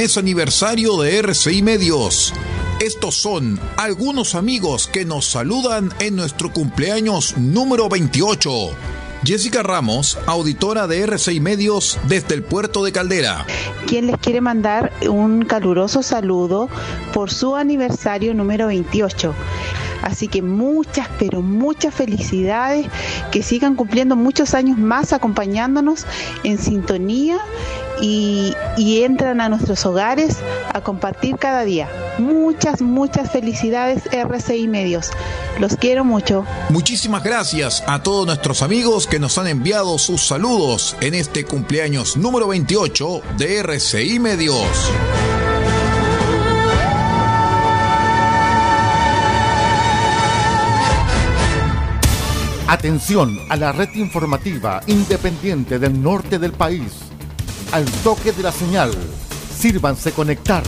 mes aniversario de RCI Medios. Estos son algunos amigos que nos saludan en nuestro cumpleaños número 28. Jessica Ramos, auditora de RCI Medios desde el puerto de Caldera. Quien les quiere mandar un caluroso saludo por su aniversario número 28. Así que muchas, pero muchas felicidades, que sigan cumpliendo muchos años más acompañándonos en sintonía y, y, entran a nuestros hogares a compartir cada día. Muchas, muchas felicidades RCI Medios. Los quiero mucho. Muchísimas gracias a todos nuestros amigos que nos han enviado sus saludos en este cumpleaños número 28 de RCI Medios. Atención a la red informativa independiente del norte del país. Al toque de la señal, sírvanse conectar.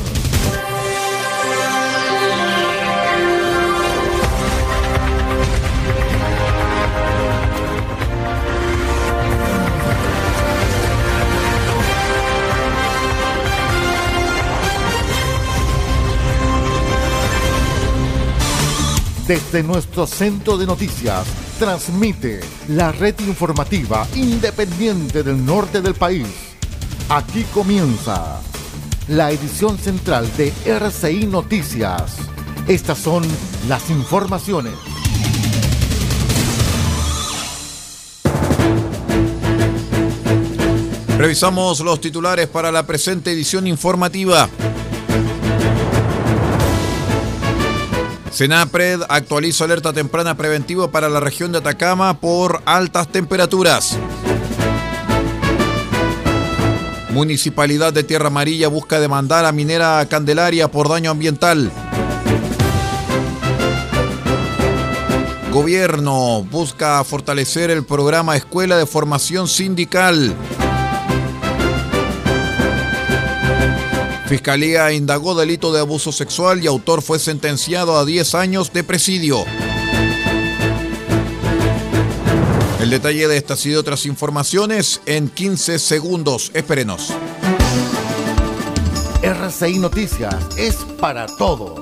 Desde nuestro centro de noticias, transmite la red informativa independiente del norte del país. Aquí comienza la edición central de RCI Noticias. Estas son las informaciones. Revisamos los titulares para la presente edición informativa. Senapred actualiza alerta temprana preventiva para la región de Atacama por altas temperaturas. Municipalidad de Tierra Amarilla busca demandar a Minera Candelaria por daño ambiental. Gobierno busca fortalecer el programa Escuela de Formación Sindical. Fiscalía indagó delito de abuso sexual y autor fue sentenciado a 10 años de presidio. El detalle de estas y de otras informaciones en 15 segundos. Espérenos. RCI Noticias es para todos.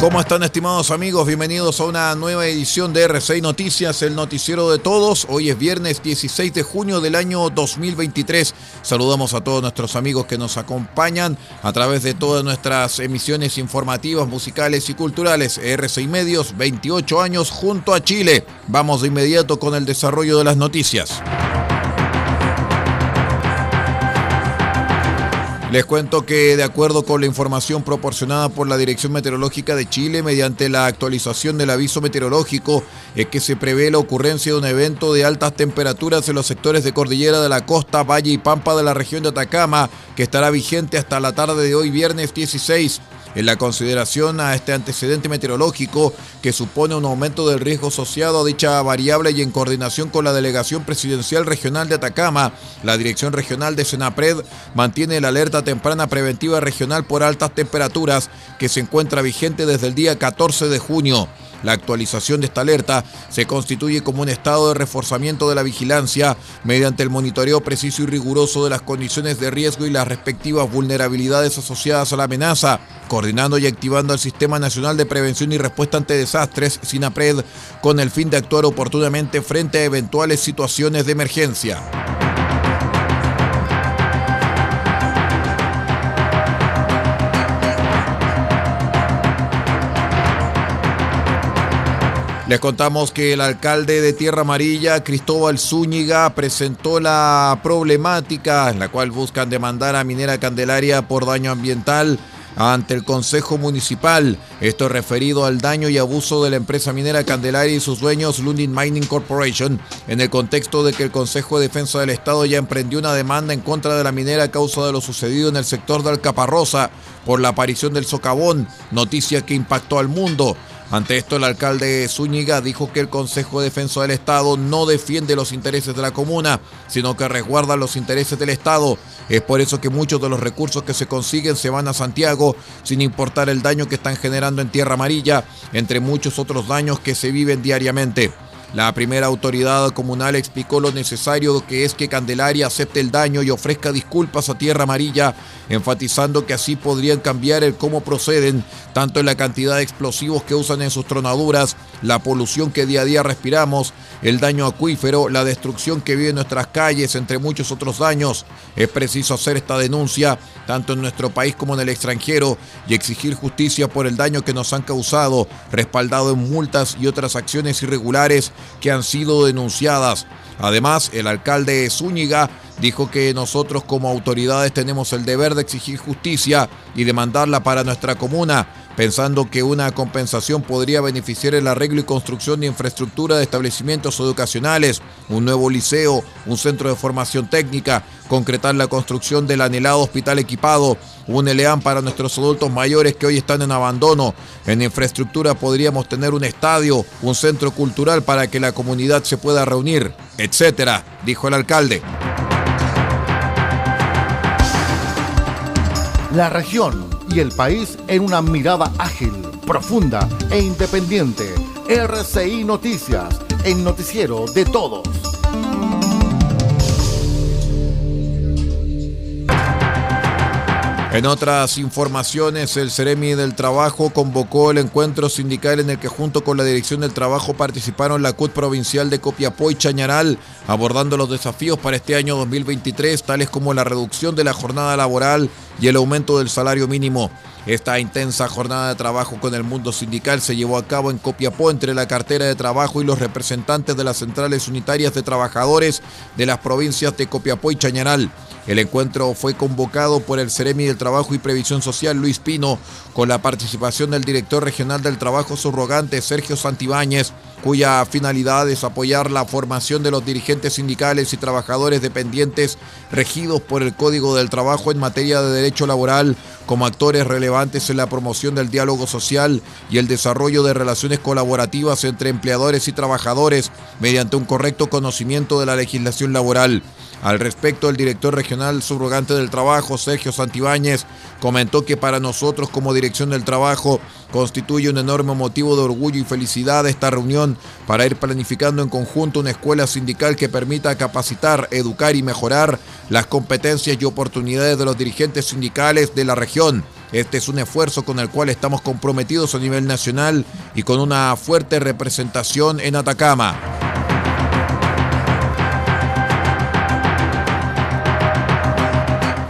¿Cómo están estimados amigos? Bienvenidos a una nueva edición de R6 Noticias, el noticiero de todos. Hoy es viernes 16 de junio del año 2023. Saludamos a todos nuestros amigos que nos acompañan a través de todas nuestras emisiones informativas, musicales y culturales. R6 Medios, 28 años junto a Chile. Vamos de inmediato con el desarrollo de las noticias. Les cuento que de acuerdo con la información proporcionada por la Dirección Meteorológica de Chile mediante la actualización del aviso meteorológico es que se prevé la ocurrencia de un evento de altas temperaturas en los sectores de cordillera de la costa, valle y pampa de la región de Atacama que estará vigente hasta la tarde de hoy viernes 16 en la consideración a este antecedente meteorológico que supone un aumento del riesgo asociado a dicha variable y en coordinación con la Delegación Presidencial Regional de Atacama, la Dirección Regional de Senapred mantiene la alerta temprana preventiva regional por altas temperaturas que se encuentra vigente desde el día 14 de junio. La actualización de esta alerta se constituye como un estado de reforzamiento de la vigilancia mediante el monitoreo preciso y riguroso de las condiciones de riesgo y las respectivas vulnerabilidades asociadas a la amenaza, coordinando y activando el Sistema Nacional de Prevención y Respuesta ante Desastres, SINAPRED, con el fin de actuar oportunamente frente a eventuales situaciones de emergencia. Les contamos que el alcalde de Tierra Amarilla, Cristóbal Zúñiga, presentó la problemática en la cual buscan demandar a Minera Candelaria por daño ambiental ante el Consejo Municipal. Esto es referido al daño y abuso de la empresa minera Candelaria y sus dueños Lundin Mining Corporation, en el contexto de que el Consejo de Defensa del Estado ya emprendió una demanda en contra de la minera a causa de lo sucedido en el sector de Alcaparrosa por la aparición del socavón, noticia que impactó al mundo. Ante esto, el alcalde Zúñiga dijo que el Consejo de Defensa del Estado no defiende los intereses de la comuna, sino que resguarda los intereses del Estado. Es por eso que muchos de los recursos que se consiguen se van a Santiago, sin importar el daño que están generando en Tierra Amarilla, entre muchos otros daños que se viven diariamente. La primera autoridad comunal explicó lo necesario que es que Candelaria acepte el daño y ofrezca disculpas a Tierra Amarilla, enfatizando que así podrían cambiar el cómo proceden, tanto en la cantidad de explosivos que usan en sus tronaduras, la polución que día a día respiramos, el daño acuífero, la destrucción que vive en nuestras calles, entre muchos otros daños. Es preciso hacer esta denuncia, tanto en nuestro país como en el extranjero, y exigir justicia por el daño que nos han causado, respaldado en multas y otras acciones irregulares que han sido denunciadas. Además, el alcalde Zúñiga dijo que nosotros como autoridades tenemos el deber de exigir justicia y demandarla para nuestra comuna, pensando que una compensación podría beneficiar el arreglo y construcción de infraestructura de establecimientos educacionales, un nuevo liceo, un centro de formación técnica, concretar la construcción del anhelado hospital equipado, un ELEAN para nuestros adultos mayores que hoy están en abandono. En infraestructura podríamos tener un estadio, un centro cultural para que la comunidad se pueda reunir, etcétera, dijo el alcalde. La región el país en una mirada ágil, profunda e independiente. RCI Noticias, el noticiero de todos. En otras informaciones, el Ceremi del Trabajo convocó el encuentro sindical en el que junto con la Dirección del Trabajo participaron la CUT provincial de Copiapó y Chañaral, abordando los desafíos para este año 2023, tales como la reducción de la jornada laboral y el aumento del salario mínimo. Esta intensa jornada de trabajo con el mundo sindical se llevó a cabo en Copiapó entre la cartera de trabajo y los representantes de las centrales unitarias de trabajadores de las provincias de Copiapó y Chañaral. El encuentro fue convocado por el Ceremi del Trabajo y Previsión Social Luis Pino, con la participación del director regional del Trabajo subrogante Sergio Santibáñez, cuya finalidad es apoyar la formación de los dirigentes sindicales y trabajadores dependientes regidos por el Código del Trabajo en materia de derecho laboral como actores relevantes en la promoción del diálogo social y el desarrollo de relaciones colaborativas entre empleadores y trabajadores mediante un correcto conocimiento de la legislación laboral. Al respecto, el director regional subrogante del trabajo, Sergio Santibáñez, comentó que para nosotros como Dirección del Trabajo constituye un enorme motivo de orgullo y felicidad esta reunión para ir planificando en conjunto una escuela sindical que permita capacitar, educar y mejorar las competencias y oportunidades de los dirigentes sindicales de la región. Este es un esfuerzo con el cual estamos comprometidos a nivel nacional y con una fuerte representación en Atacama.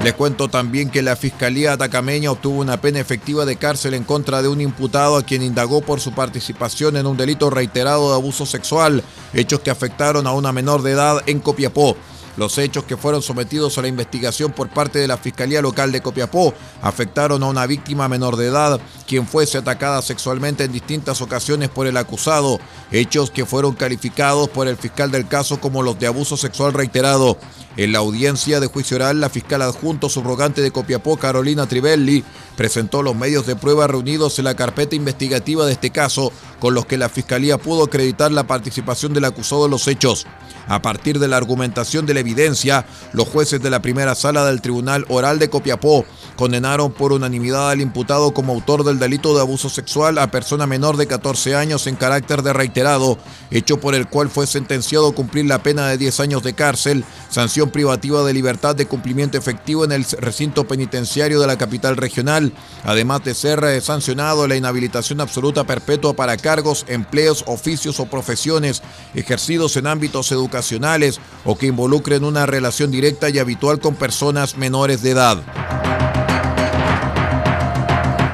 Les cuento también que la Fiscalía Atacameña obtuvo una pena efectiva de cárcel en contra de un imputado a quien indagó por su participación en un delito reiterado de abuso sexual, hechos que afectaron a una menor de edad en Copiapó. Los hechos que fueron sometidos a la investigación por parte de la Fiscalía Local de Copiapó afectaron a una víctima menor de edad, quien fuese atacada sexualmente en distintas ocasiones por el acusado, hechos que fueron calificados por el fiscal del caso como los de abuso sexual reiterado. En la audiencia de juicio oral, la fiscal adjunto subrogante de Copiapó, Carolina Trivelli, presentó los medios de prueba reunidos en la carpeta investigativa de este caso, con los que la Fiscalía pudo acreditar la participación del acusado en los hechos. A partir de la argumentación de la evidencia, los jueces de la primera sala del Tribunal Oral de Copiapó condenaron por unanimidad al imputado como autor del delito de abuso sexual a persona menor de 14 años en carácter de reiterado, hecho por el cual fue sentenciado a cumplir la pena de 10 años de cárcel, sanción privativa de libertad de cumplimiento efectivo en el recinto penitenciario de la capital regional, además de ser sancionado la inhabilitación absoluta perpetua para cargos, empleos, oficios o profesiones ejercidos en ámbitos educativos o que involucren una relación directa y habitual con personas menores de edad.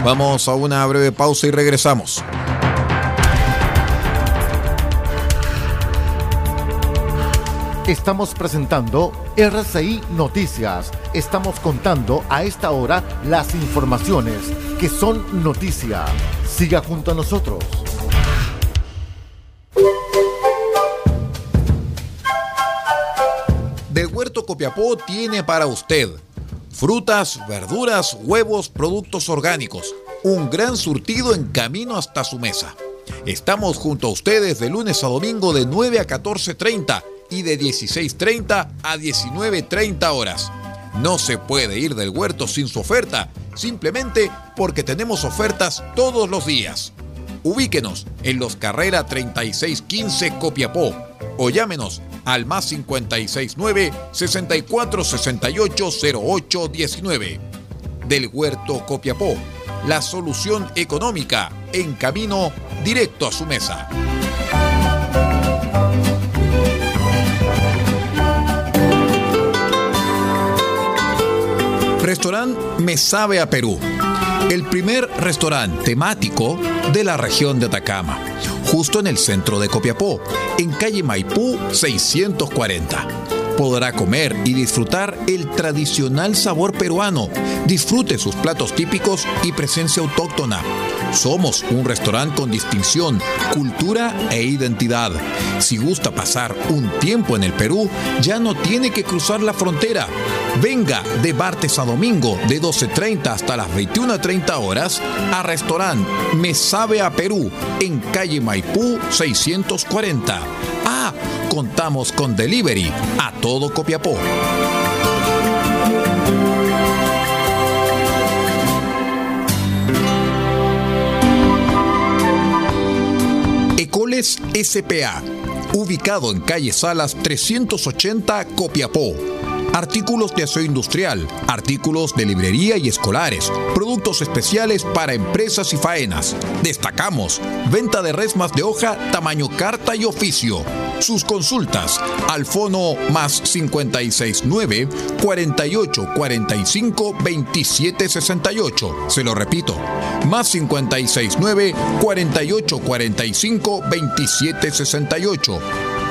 Vamos a una breve pausa y regresamos. Estamos presentando RCI Noticias. Estamos contando a esta hora las informaciones que son noticia. Siga junto a nosotros. De Huerto Copiapó tiene para usted frutas, verduras, huevos, productos orgánicos. Un gran surtido en camino hasta su mesa. Estamos junto a ustedes de lunes a domingo de 9 a 14.30 y de 16.30 a 19.30 horas. No se puede ir del huerto sin su oferta, simplemente porque tenemos ofertas todos los días. Ubíquenos en los Carrera 3615 Copiapó o llámenos al más 569 6468 0819. Del Huerto Copiapó, la solución económica en camino directo a su mesa. Restaurante Me Sabe a Perú el primer restaurante temático de la región de Atacama, justo en el centro de Copiapó, en calle Maipú 640. Podrá comer y disfrutar el tradicional sabor peruano. Disfrute sus platos típicos y presencia autóctona somos un restaurante con distinción, cultura e identidad. Si gusta pasar un tiempo en el Perú, ya no tiene que cruzar la frontera. Venga de martes a domingo de 12.30 hasta las 21.30 horas a restaurante Me Sabe a Perú en calle Maipú 640. Ah, contamos con delivery a todo Copiapó. SPA, ubicado en calle Salas 380 Copiapó artículos de aseo industrial, artículos de librería y escolares, productos especiales para empresas y faenas. Destacamos, venta de resmas de hoja tamaño carta y oficio. Sus consultas al fono más 569 48 45 27 68. Se lo repito, más 569 48 45 27 68.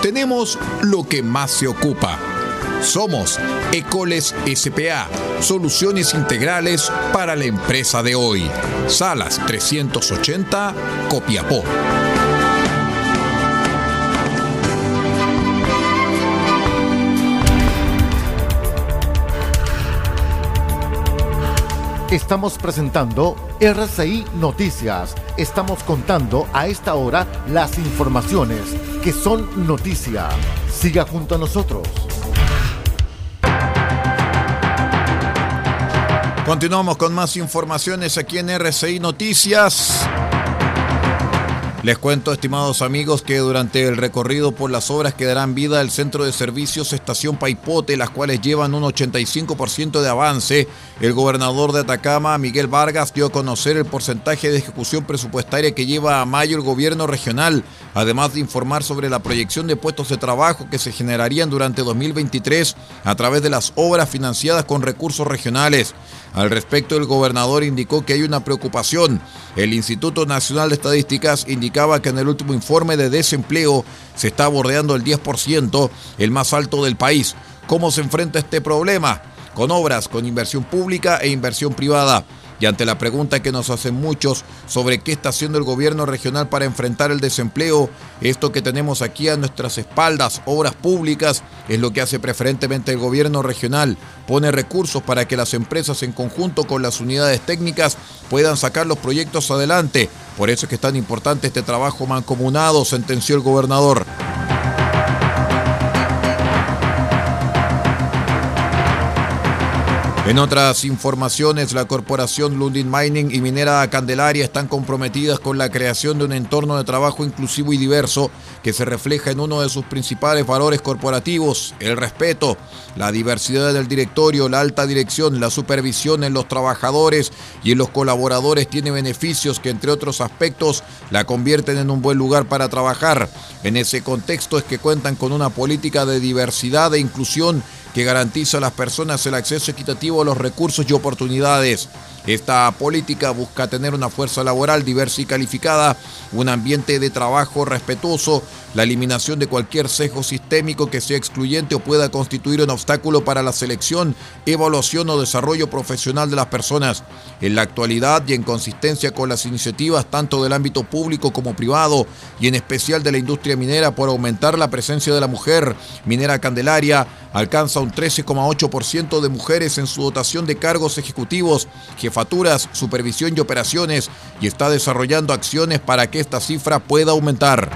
Tenemos lo que más se ocupa somos Ecoles SPA, soluciones integrales para la empresa de hoy. Salas 380, Copiapó. Estamos presentando RCI Noticias. Estamos contando a esta hora las informaciones que son noticia. Siga junto a nosotros. Continuamos con más informaciones aquí en RCI Noticias. Les cuento, estimados amigos, que durante el recorrido por las obras que darán vida al centro de servicios Estación Paipote, las cuales llevan un 85% de avance, el gobernador de Atacama, Miguel Vargas, dio a conocer el porcentaje de ejecución presupuestaria que lleva a mayo el gobierno regional, además de informar sobre la proyección de puestos de trabajo que se generarían durante 2023 a través de las obras financiadas con recursos regionales. Al respecto, el gobernador indicó que hay una preocupación. El Instituto Nacional de Estadísticas que en el último informe de desempleo se está bordeando el 10%, el más alto del país. ¿Cómo se enfrenta este problema? Con obras, con inversión pública e inversión privada. Y ante la pregunta que nos hacen muchos sobre qué está haciendo el gobierno regional para enfrentar el desempleo, esto que tenemos aquí a nuestras espaldas, obras públicas, es lo que hace preferentemente el gobierno regional. Pone recursos para que las empresas en conjunto con las unidades técnicas puedan sacar los proyectos adelante. Por eso es que es tan importante este trabajo mancomunado, sentenció el gobernador. En otras informaciones, la corporación Lundin Mining y Minera Candelaria están comprometidas con la creación de un entorno de trabajo inclusivo y diverso que se refleja en uno de sus principales valores corporativos, el respeto, la diversidad del directorio, la alta dirección, la supervisión en los trabajadores y en los colaboradores tiene beneficios que entre otros aspectos la convierten en un buen lugar para trabajar. En ese contexto es que cuentan con una política de diversidad e inclusión que garantiza a las personas el acceso equitativo a los recursos y oportunidades. Esta política busca tener una fuerza laboral diversa y calificada, un ambiente de trabajo respetuoso, la eliminación de cualquier sesgo sistémico que sea excluyente o pueda constituir un obstáculo para la selección, evaluación o desarrollo profesional de las personas. En la actualidad y en consistencia con las iniciativas tanto del ámbito público como privado y en especial de la industria minera por aumentar la presencia de la mujer, Minera Candelaria alcanza un 13,8% de mujeres en su dotación de cargos ejecutivos, jefaturas, supervisión y operaciones y está desarrollando acciones para que esta cifra pueda aumentar.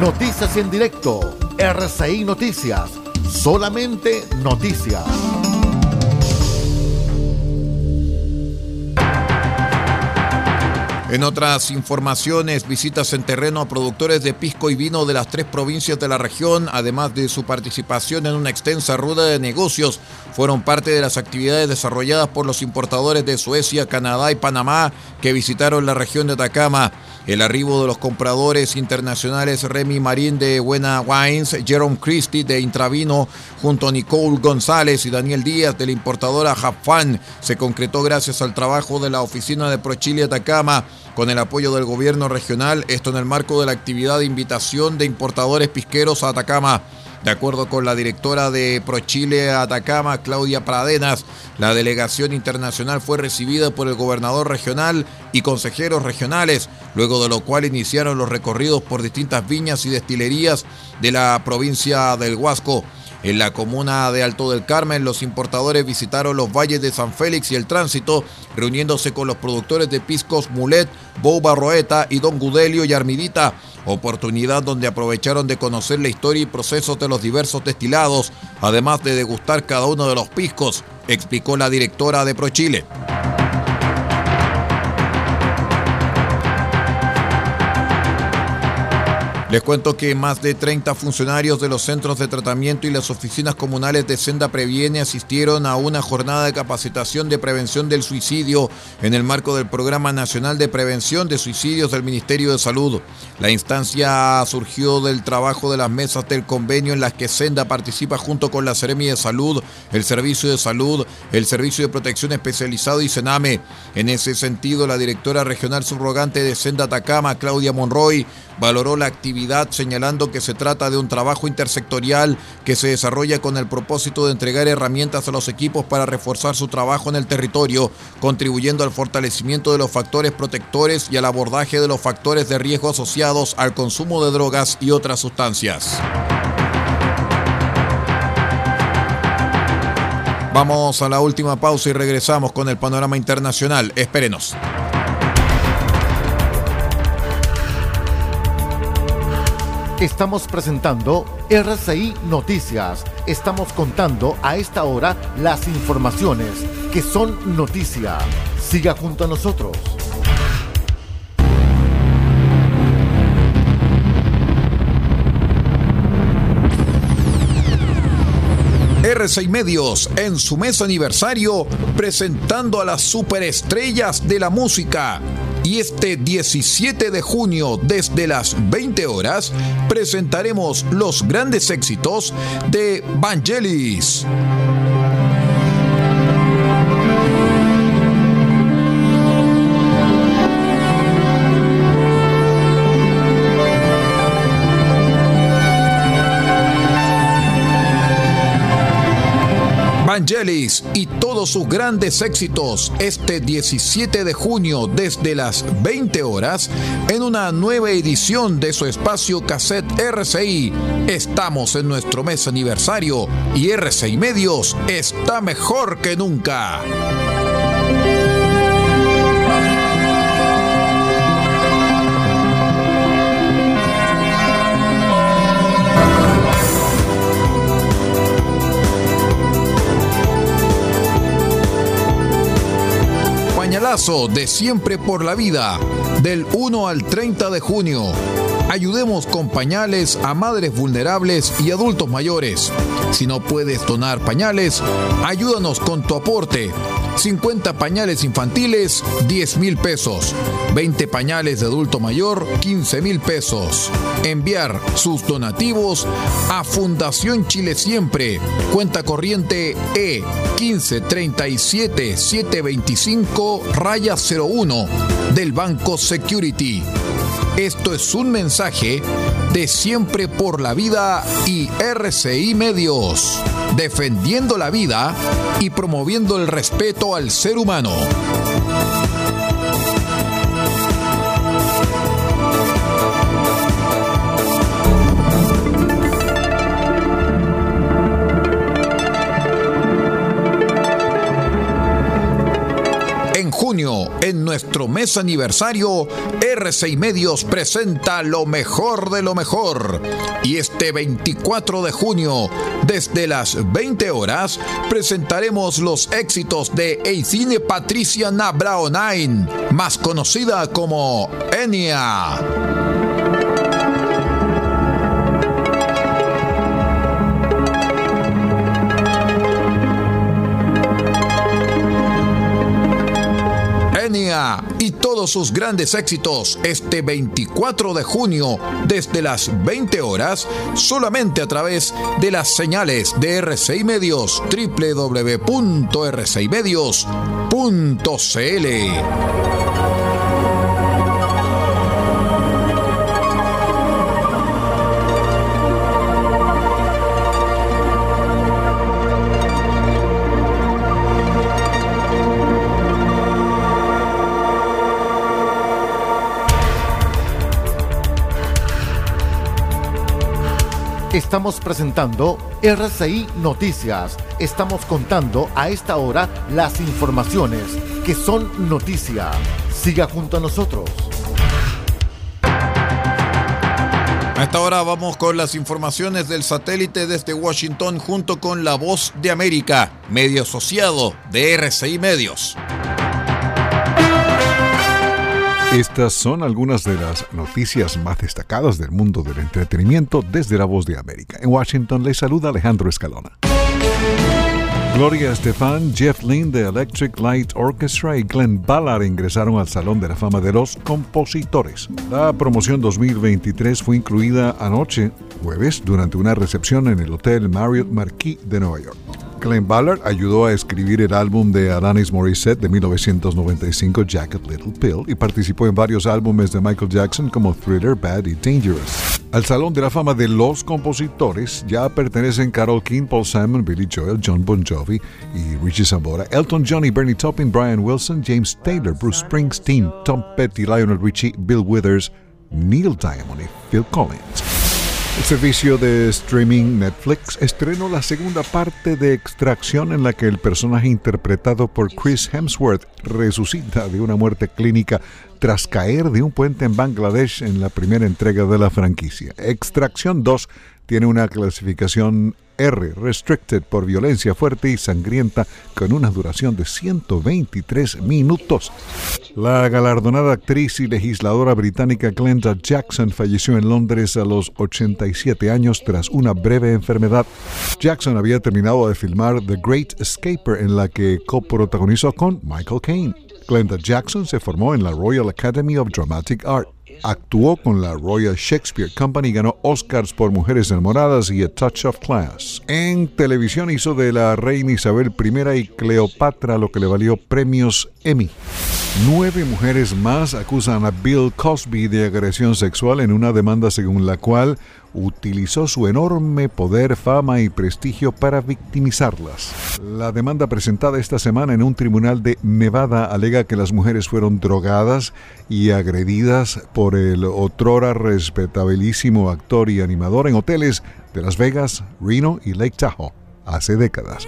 Noticias en directo, RCI Noticias, solamente noticias. En otras informaciones, visitas en terreno a productores de pisco y vino de las tres provincias de la región, además de su participación en una extensa rueda de negocios, fueron parte de las actividades desarrolladas por los importadores de Suecia, Canadá y Panamá que visitaron la región de Atacama. El arribo de los compradores internacionales Remy Marín de Buena Wines, Jerome Christie de Intravino, junto a Nicole González y Daniel Díaz de la importadora Jafan, se concretó gracias al trabajo de la oficina de Prochile Atacama con el apoyo del gobierno regional, esto en el marco de la actividad de invitación de importadores pisqueros a Atacama. De acuerdo con la directora de ProChile Atacama, Claudia Pradenas, la delegación internacional fue recibida por el gobernador regional y consejeros regionales, luego de lo cual iniciaron los recorridos por distintas viñas y destilerías de la provincia del Huasco. En la comuna de Alto del Carmen, los importadores visitaron los valles de San Félix y el Tránsito, reuniéndose con los productores de piscos Mulet, Bou Barroeta y Don Gudelio y Armidita, oportunidad donde aprovecharon de conocer la historia y procesos de los diversos destilados, además de degustar cada uno de los piscos, explicó la directora de ProChile. Les cuento que más de 30 funcionarios de los centros de tratamiento y las oficinas comunales de Senda Previene asistieron a una jornada de capacitación de prevención del suicidio en el marco del Programa Nacional de Prevención de Suicidios del Ministerio de Salud. La instancia surgió del trabajo de las mesas del convenio en las que Senda participa junto con la Seremi de Salud, el Servicio de Salud, el Servicio de Protección Especializado y Sename. En ese sentido, la directora regional subrogante de Senda Atacama, Claudia Monroy, valoró la actividad señalando que se trata de un trabajo intersectorial que se desarrolla con el propósito de entregar herramientas a los equipos para reforzar su trabajo en el territorio, contribuyendo al fortalecimiento de los factores protectores y al abordaje de los factores de riesgo asociados al consumo de drogas y otras sustancias. Vamos a la última pausa y regresamos con el panorama internacional. Espérenos. Estamos presentando RCI Noticias. Estamos contando a esta hora las informaciones que son noticia. Siga junto a nosotros. RCI Medios en su mes aniversario presentando a las superestrellas de la música y este 17 de junio desde las 20 horas presentaremos los grandes éxitos de Vangelis. Angelis y sus grandes éxitos este 17 de junio desde las 20 horas en una nueva edición de su espacio cassette RCI. Estamos en nuestro mes aniversario y RCI Medios está mejor que nunca. De Siempre por la Vida, del 1 al 30 de junio. Ayudemos con pañales a madres vulnerables y adultos mayores. Si no puedes donar pañales, ayúdanos con tu aporte 50 pañales infantiles, 10 mil pesos. 20 pañales de adulto mayor, 15 mil pesos. Enviar sus donativos a Fundación Chile Siempre. Cuenta corriente E 1537 725 raya 01 del Banco Security. Esto es un mensaje de Siempre por la Vida y RCI Medios, defendiendo la vida y promoviendo el respeto al ser humano. En nuestro mes aniversario, R6 Medios presenta lo mejor de lo mejor. Y este 24 de junio, desde las 20 horas, presentaremos los éxitos de Eicine Patricia Nabraonain, más conocida como Enya. Y todos sus grandes éxitos este 24 de junio desde las 20 horas solamente a través de las señales de R6 Medios www.r6medios.cl. Estamos presentando RCI Noticias. Estamos contando a esta hora las informaciones que son noticia. Siga junto a nosotros. A esta hora vamos con las informaciones del satélite desde Washington junto con La Voz de América, medio asociado de RCI Medios. Estas son algunas de las noticias más destacadas del mundo del entretenimiento desde la voz de América. En Washington les saluda Alejandro Escalona. Gloria Estefan, Jeff Lynne de Electric Light Orchestra y Glenn Ballard ingresaron al Salón de la Fama de los Compositores. La promoción 2023 fue incluida anoche, jueves, durante una recepción en el Hotel Marriott Marquis de Nueva York. Glenn Ballard ayudó a escribir el álbum de Alanis Morissette de 1995, Jacket Little Pill, y participó en varios álbumes de Michael Jackson como Thriller, Bad y Dangerous. Al Salón de la Fama de los Compositores ya pertenecen Carol King, Paul Simon, Billy Joel, John Bon Jovi y Richie Sambora, Elton John Bernie Taupin, Brian Wilson, James Taylor, Bruce Springsteen, Tom Petty, Lionel Richie, Bill Withers, Neil Diamond y Phil Collins. El servicio de streaming Netflix estrenó la segunda parte de Extracción en la que el personaje interpretado por Chris Hemsworth resucita de una muerte clínica tras caer de un puente en Bangladesh en la primera entrega de la franquicia. Extracción 2 tiene una clasificación R, Restricted por violencia fuerte y sangrienta, con una duración de 123 minutos. La galardonada actriz y legisladora británica Glenda Jackson falleció en Londres a los 87 años tras una breve enfermedad. Jackson había terminado de filmar The Great Escaper, en la que coprotagonizó con Michael Caine. Glenda Jackson se formó en la Royal Academy of Dramatic Art. Actuó con la Royal Shakespeare Company y ganó Oscars por Mujeres Enamoradas y A Touch of Class. En televisión hizo de la reina Isabel I y Cleopatra lo que le valió premios Emmy. Nueve mujeres más acusan a Bill Cosby de agresión sexual en una demanda según la cual utilizó su enorme poder, fama y prestigio para victimizarlas. La demanda presentada esta semana en un tribunal de Nevada alega que las mujeres fueron drogadas y agredidas por el otrora respetabilísimo actor y animador en hoteles de Las Vegas, Reno y Lake Tahoe hace décadas.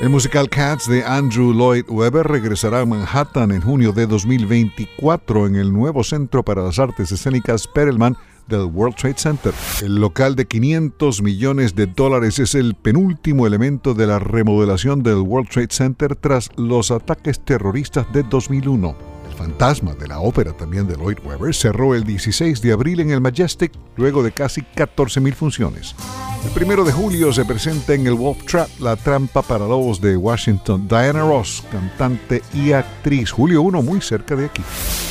El musical Cats de Andrew Lloyd Webber regresará a Manhattan en junio de 2024 en el nuevo Centro para las Artes Escénicas Perelman del World Trade Center. El local de 500 millones de dólares es el penúltimo elemento de la remodelación del World Trade Center tras los ataques terroristas de 2001. Fantasma de la ópera también de Lloyd Webber cerró el 16 de abril en el Majestic luego de casi 14.000 funciones. El primero de julio se presenta en el Wolf Trap, la trampa para lobos de Washington, Diana Ross, cantante y actriz. Julio 1, muy cerca de aquí.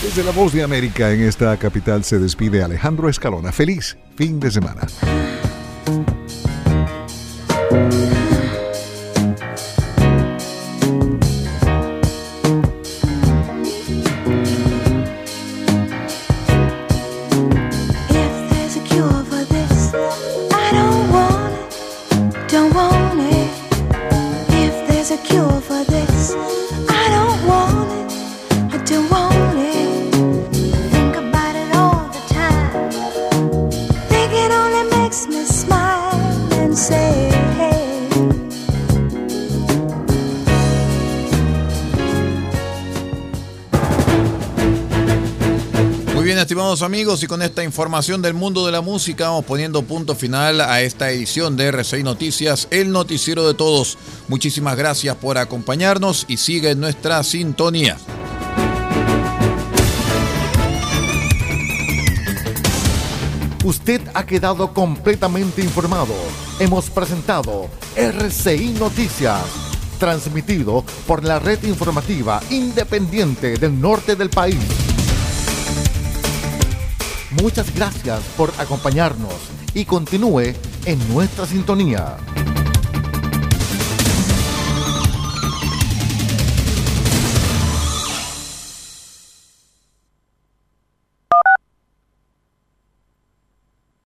Desde la voz de América en esta capital se despide Alejandro Escalona. Feliz fin de semana. Estimados amigos, y con esta información del mundo de la música vamos poniendo punto final a esta edición de R6 Noticias, el noticiero de todos. Muchísimas gracias por acompañarnos y sigue en nuestra sintonía. Usted ha quedado completamente informado. Hemos presentado RCI Noticias, transmitido por la red informativa independiente del norte del país. Muchas gracias por acompañarnos y continúe en nuestra sintonía.